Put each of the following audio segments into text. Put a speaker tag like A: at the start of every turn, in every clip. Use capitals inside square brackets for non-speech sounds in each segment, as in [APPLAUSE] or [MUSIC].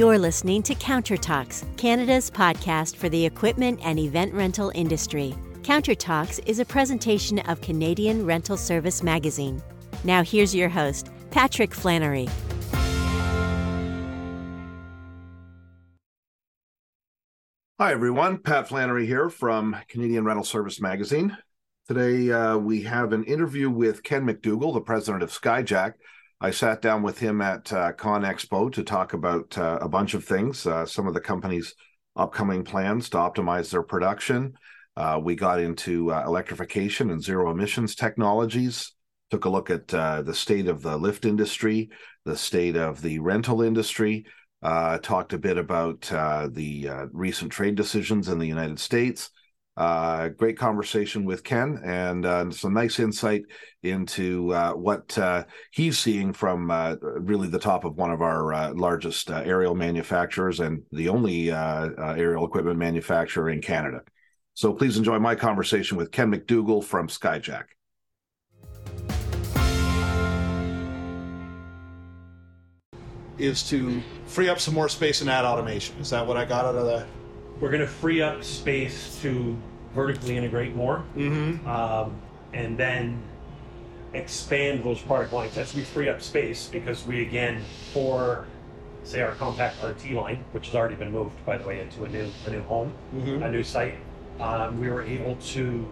A: You're listening to Counter Talks, Canada's podcast for the equipment and event rental industry. Counter Talks is a presentation of Canadian Rental Service Magazine. Now, here's your host, Patrick Flannery.
B: Hi, everyone. Pat Flannery here from Canadian Rental Service Magazine. Today, uh, we have an interview with Ken McDougall, the president of Skyjack. I sat down with him at uh, ConExpo to talk about uh, a bunch of things, uh, some of the company's upcoming plans to optimize their production. Uh, we got into uh, electrification and zero emissions technologies, took a look at the state of the lift industry, the state of the rental industry, uh, talked a bit about uh, the uh, recent trade decisions in the United States. Uh, great conversation with Ken and uh, some nice insight into uh, what he's seeing from really the top of one of our largest aerial manufacturers and the only aerial equipment manufacturer in Canada. So please enjoy my conversation with Ken McDougall from Skyjack.
C: is to free up some more space and add automation. Is that what I got out of the?
D: We're going to free up space to vertically integrate more,
C: mm-hmm.
D: um, and then expand those product lines as we free up space because we again for say our compact RT line, which has already been moved by the way into a new a new home,
C: mm-hmm.
D: a new site. Um, we were able to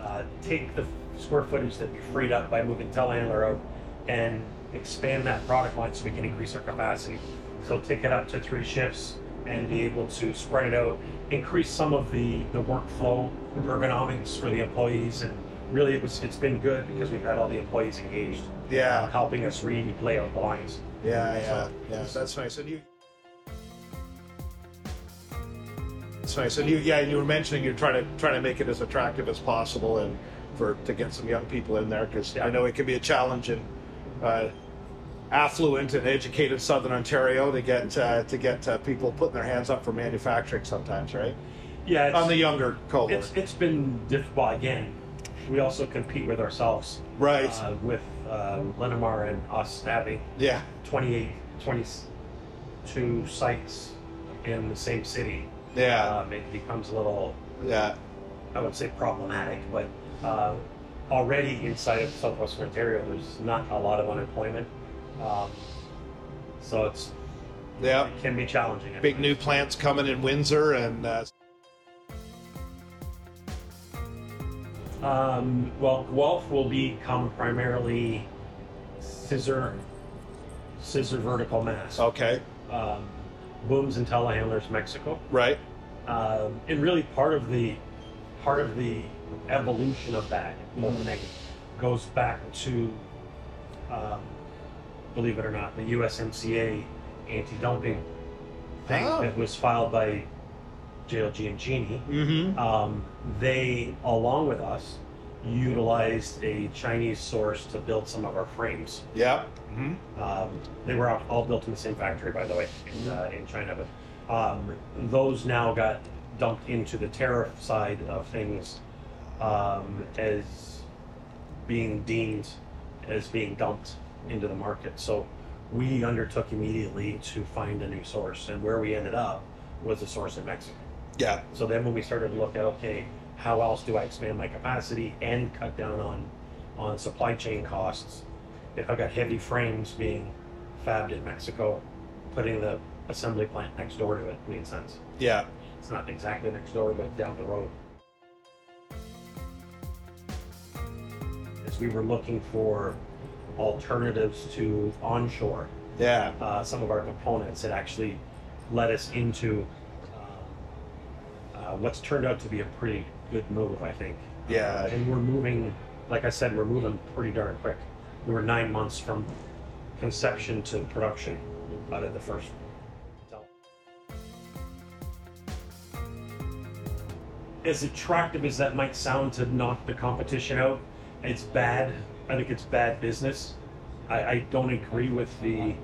D: uh, take the square footage that we freed up by moving telehandler out and expand that product line so we can increase our capacity. So take it up to three shifts and be able to spread it out, increase some of the, the workflow, ergonomics for the employees, and really it was it's been good because we've had all the employees engaged.
C: Yeah.
D: Uh, helping us read layout lines.
C: Yeah, yeah, so, yeah. That's nice. And you. That's nice. And you, yeah, you were mentioning you're trying to trying to make it as attractive as possible and for to get some young people in there because yeah. I know it can be a challenge and uh, affluent and educated Southern Ontario to get uh, to get uh, people putting their hands up for manufacturing sometimes, right?
D: Yeah,
C: on the younger cohort.
D: It's, it's been difficult again. We also compete with ourselves,
C: right?
D: Uh, with uh, Linamar and us having
C: yeah
D: 28, 22 sites in the same city.
C: Yeah,
D: um, it becomes a little
C: yeah.
D: I would say problematic, but uh, already inside of southwestern Ontario, there's not a lot of unemployment. Um, so it's
C: yeah,
D: it can be challenging.
C: Big new plants coming in Windsor and. Uh...
D: Um, well, Guelph will become primarily scissor, scissor vertical mass.
C: Okay.
D: Um, booms and telehandlers, Mexico.
C: Right.
D: Um, and really part of the part of the evolution of that molding goes back to, um, believe it or not, the USMCA anti-dumping thing
C: Oh.
D: that was filed by JLG and Genie.
C: Mm-hmm.
D: Um, they, along with us, utilized a Chinese source to build some of our frames.
C: Yeah. Mm-hmm.
D: Um, they were all- all built in the same factory, by the way, in, uh, in China. But um, those now got dumped into the tariff side of things um, as being deemed as being dumped into the market. So we undertook immediately to find a new source, and where we ended up was a source in Mexico.
C: Yeah.
D: So then when we started to look at okay, how else do I expand my capacity and cut down on on supply chain costs? If I've got heavy frames being fabbed in Mexico, putting the assembly plant next door to it made sense.
C: Yeah.
D: It's not exactly next door, but down the road. As we were looking for alternatives to onshore,
C: Yeah.
D: uh, some of our components, it actually led us into um, uh, what's turned out to be a pretty good move, I think.
C: Yeah.
D: And we're moving, like I said, we're moving pretty darn quick. We were nine months from conception to production out of the first. As attractive as that might sound to knock the competition out, it's bad. I think it's bad business. I, I don't agree with the.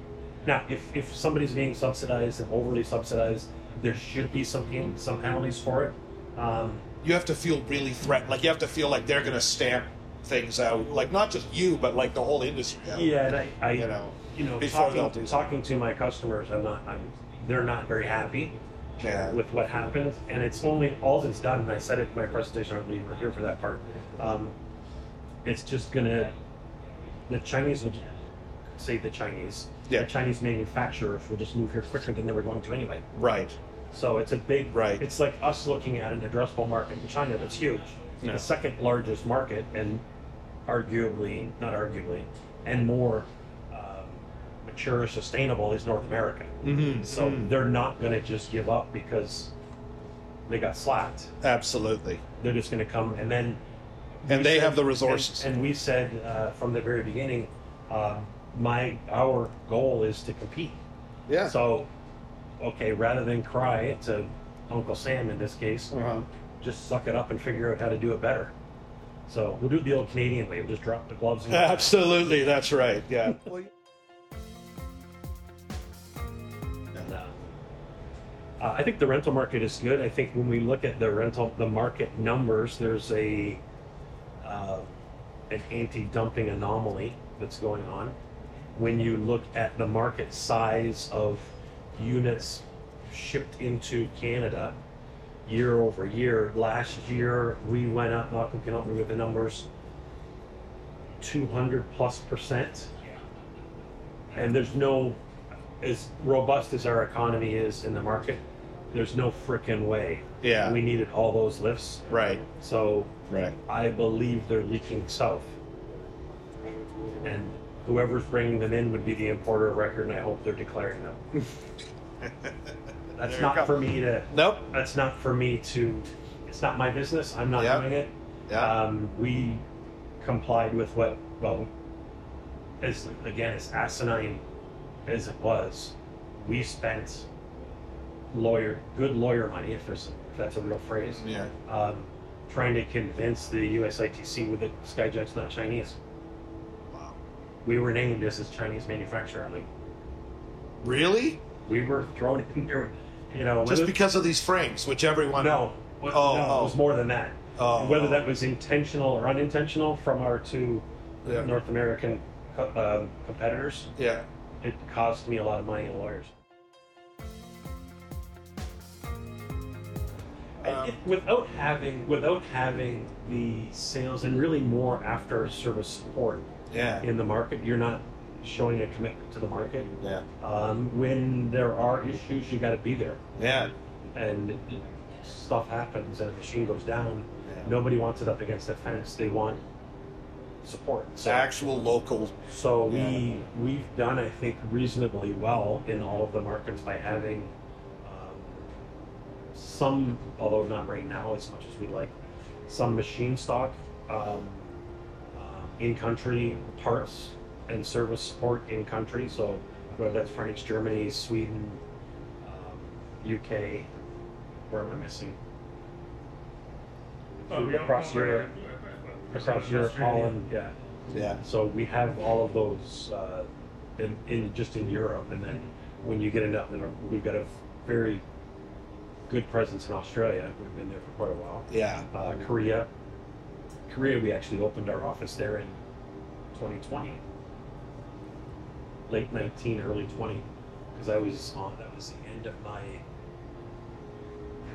D: Now, if, if somebody's being subsidized and overly subsidized, there should be some some penalties for it. Um,
C: you have to feel really threatened. Like you have to feel like they're going to stamp things out. Like not just you, but like the whole industry. Out.
D: Yeah, and I, I
C: you know,
D: you know, talking, talking to my customers, I'm not, I'm they're not very happy
C: Yeah.
D: with what happened, and it's only all it's done. And I said it in my presentation. I don't believe were here for that part. Um, it's just gonna the Chinese would say the Chinese,
C: Yeah.
D: the Chinese manufacturers will just move here quicker than they were going to anyway.
C: Right.
D: So it's a big
C: Right.
D: It's like us looking at an addressable market in China that's huge,
C: Yeah.
D: the second largest market, and arguably not arguably, and more um, mature, sustainable is North America.
C: Mm-hmm.
D: So they're not going to just give up because they got slapped.
C: Absolutely.
D: They're just going to come and then.
C: And they
D: said-
C: have the resources.
D: And, and we said uh, from the very beginning, uh, my our goal is to compete.
C: Yeah.
D: So, okay, rather than cry to Uncle Sam in this case,
C: Uh-huh.
D: just suck it up and figure out how to do it better. So we'll do it the old Canadian way. We'll just drop the gloves. And
C: Absolutely. That's right. Yeah. [LAUGHS]
D: Uh, uh, I think the rental market is good. I think when we look at the rental, the market numbers, there's a an anti-dumping anomaly that's going on. When you look at the market size of units shipped into Canada year over year, last year we went up. Malcolm can help me with the numbers. 200 plus percent. And there's no as robust as our economy is in the market, there's no frickin' way.
C: Yeah.
D: We needed all those lifts.
C: Right.
D: So
C: Right.
D: I believe they're leaking south. And whoever's bringing them in would be the importer of record, and I hope they're declaring them. [LAUGHS] That's not for me to.
C: Nope.
D: That's not for me to. It's not my business. I'm not
C: Yeah.
D: doing it.
C: Yeah.
D: Um, we complied with what, well, as again, as asinine as it was, we spent lawyer, good lawyer money, if there's, if that's a real phrase,
C: yeah.
D: um, trying to convince the USITC with the Skyjack's not Chinese.
C: Wow.
D: We were named as a Chinese manufacturer. Like
C: Really?
D: we were thrown in there, you know.
C: Just
D: whether-
C: because of these frames, which everyone.
D: No.
C: Oh,
D: no,
C: oh.
D: it was more than that.
C: Oh,
D: Whether
C: oh.
D: that was intentional or unintentional from our two
C: Yeah.
D: North American um, competitors,
C: Yeah.
D: it cost me a lot of money in lawyers.
C: Um,
D: it- [LAUGHS] without having without having the sales and really more after service support
C: Yeah.
D: in the market, you're not showing a commitment to the market.
C: Yeah.
D: Um, when there are issues, you got to be there.
C: Yeah.
D: and stuff happens and a machine goes down,
C: Yeah.
D: nobody wants it up against the fence. They want support. So,
C: Actual local.
D: so
C: Yeah.
D: we we've done, I think, reasonably well in all of the markets by having some, although not right now as much as we'd like, some machine stock, um, uh, in country parts and service support in country. So whether that's France, Germany, Sweden, um, UK, where am I missing? across Europe, across Europe, Holland, yeah.
C: Yeah.
D: So we have all of those uh, in, in just in Europe, and then when you get into we've got a very good presence in Australia. We've been there for quite a while.
C: Yeah.
D: Uh, Korea, Korea, we actually opened our office there in 2020, late 19, early 20, because I was on. That was the end of my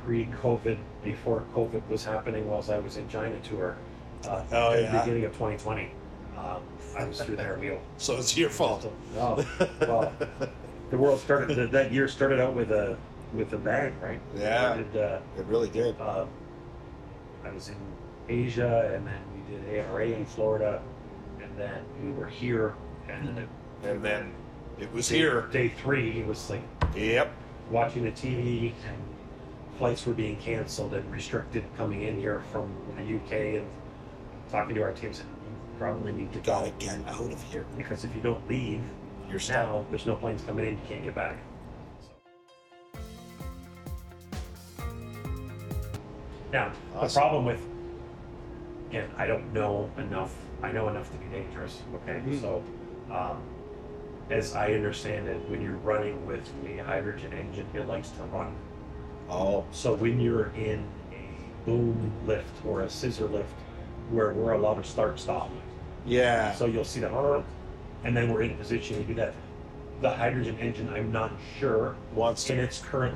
D: pre-COVID, before COVID was happening, whilst I was in China tour. Uh,
C: Oh,
D: at the
C: yeah.
D: beginning of 2020. Um, I was through there. We [LAUGHS]
C: So it's your fault.
D: Oh, well, the world started. That, that year started out with a with a bang, right?
C: Yeah.
D: Did, uh,
C: It really did.
D: uh, I was in Asia, and then we did ARA in Florida, and then we were here, and then it,
C: And then it was
D: day,
C: here.
D: Day three, it was like
C: Yep.
D: watching the TV, and flights were being canceled and restricted coming in here from the UK, and talking to our teams. You probably need to go
C: Gotta get out of here.
D: because if you don't leave
C: You're
D: now, there's no planes coming in. You can't get back. Now, the
C: Awesome.
D: problem with again, I don't know enough. I know enough to be dangerous. Okay,
C: Mhm.
D: so um, as I understand it, when you're running with a hydrogen engine, it likes to run.
C: Oh.
D: So when you're in a boom lift or a scissor lift, where we're allowed to start stop,
C: Yeah.
D: so you'll see that, "Arr," and then we're in position to do that the hydrogen engine, I'm not sure
C: Wants
D: in
C: to
D: its current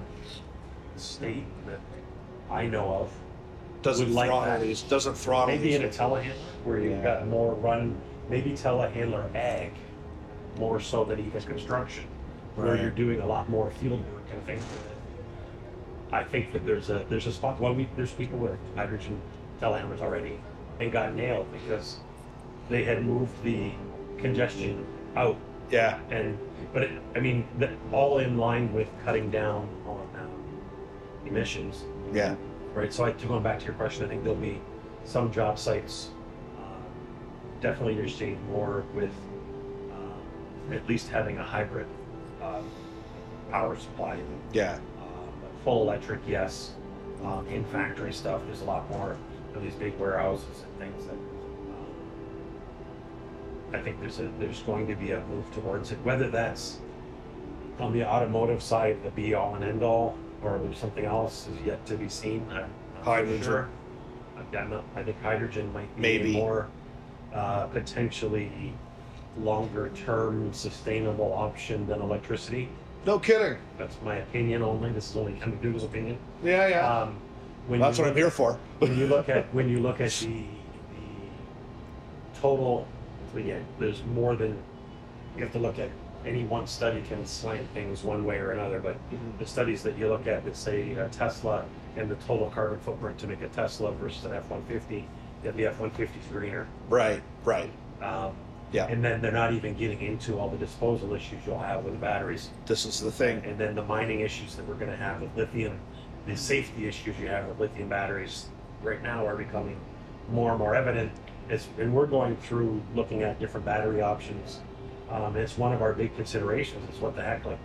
D: state that I know of.
C: Doesn't
D: would like
C: throttle
D: that.
C: these doesn't throttle
D: Maybe
C: these.
D: in a telehandler where you've
C: Yeah.
D: got more run, maybe telehandler ag, more so than even construction, where
C: Right.
D: you're doing a lot more field work and things with it. I think that there's a there's a spot. Well, we there's people with hydrogen telehandlers already and got nailed because they had moved the congestion out
C: yeah.
D: and but it, I mean that all in line with cutting down on um, emissions
C: Yeah.
D: Right? So I, to going back to your question, I think there'll be some job sites. Uh, definitely, seeing more with uh, at least having a hybrid uh, power supply.
C: Yeah.
D: Um, full electric, yes. Um, in factory stuff, there's a lot more of these big warehouses and things that. Um, I think there's a there's going to be a move towards it. Whether that's on the automotive side, the be all and end all, or there's something else is yet to be seen. I'm not
C: Hydrogen.
D: Sure. I'm not, I think hydrogen might be
C: Maybe.
D: a more uh, potentially longer term sustainable option than electricity.
C: No kidding.
D: That's my opinion only. This is only Ken McDougall's opinion.
C: Yeah, yeah.
D: Um, when
C: That's
D: you
C: what I'm
D: look-
C: here for.
D: when you look at when you look at the, the total, yeah, there's more than you have to look at. Any one study can slant things one way or another, but the studies that you look at that say a Tesla and the total carbon footprint to make a Tesla versus an F-150, that the F-150 is greener.
C: Right. Right.
D: Um,
C: Yeah.
D: And then they're not even getting into all the disposal issues you'll have with the batteries.
C: This is the thing.
D: And then the mining issues that we're gonna have with lithium, the safety issues you have with lithium batteries right now are becoming more and more evident. It's, and we're going through looking at different battery options. Um, it's one of our big considerations, is what the heck, like,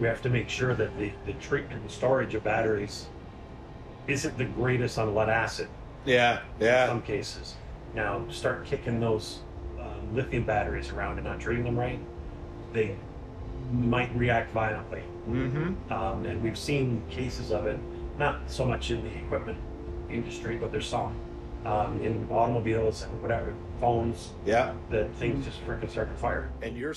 D: we have to make sure that the, the treatment and storage of batteries isn't the greatest on lead acid
C: Yeah. Yeah.
D: In some cases. Now, start kicking those um, lithium batteries around and not treating them right, they might react violently.
C: Mm-hmm.
D: Um, and we've seen cases of it, not so much in the equipment industry, but there's some um, in automobiles and whatever, phones,
C: Yeah.
D: that things just freaking start to fire.
C: And you're.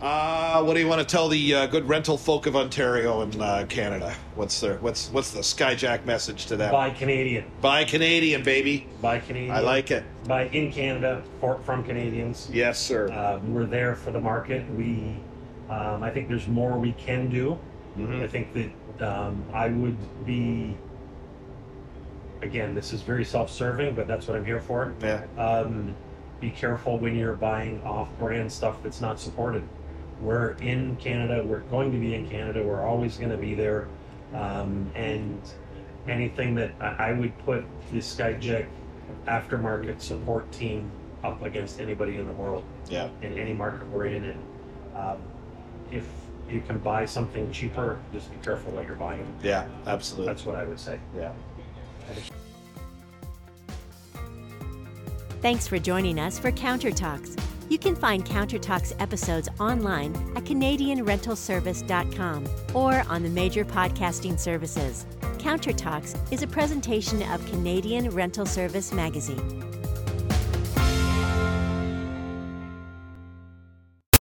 C: Uh, what do you want to tell the uh, good rental folk of Ontario and uh, Canada? What's their what's what's the Skyjack message to them?
D: Buy Canadian,
C: Buy Canadian, baby.
D: buy Canadian.
C: I like it.
D: Buy in Canada for, from Canadians.
C: Yes, sir.
D: Uh, we're there for the market. We, um, I think there's more we can do.
C: Mhm.
D: I think that um, I would be. Again, this is very self-serving, but that's what I'm here for.
C: Yeah.
D: Um, be careful when you're buying off-brand stuff that's not supported. We're in Canada. We're going to be in Canada. We're always going to be there. Um, and anything that I, I would put the Skyjack aftermarket support team up against anybody in the world
C: Yeah.
D: in any market we're in. And um, if you can buy something cheaper, just be careful what you're buying.
C: Yeah. Absolutely.
D: That's what I would say.
C: yeah.
A: Thanks for joining us for Counter Talks. You can find Counter Talks episodes online at CanadianRentalService.com or on the major podcasting services. Counter Talks is a presentation of Canadian Rental Service Magazine.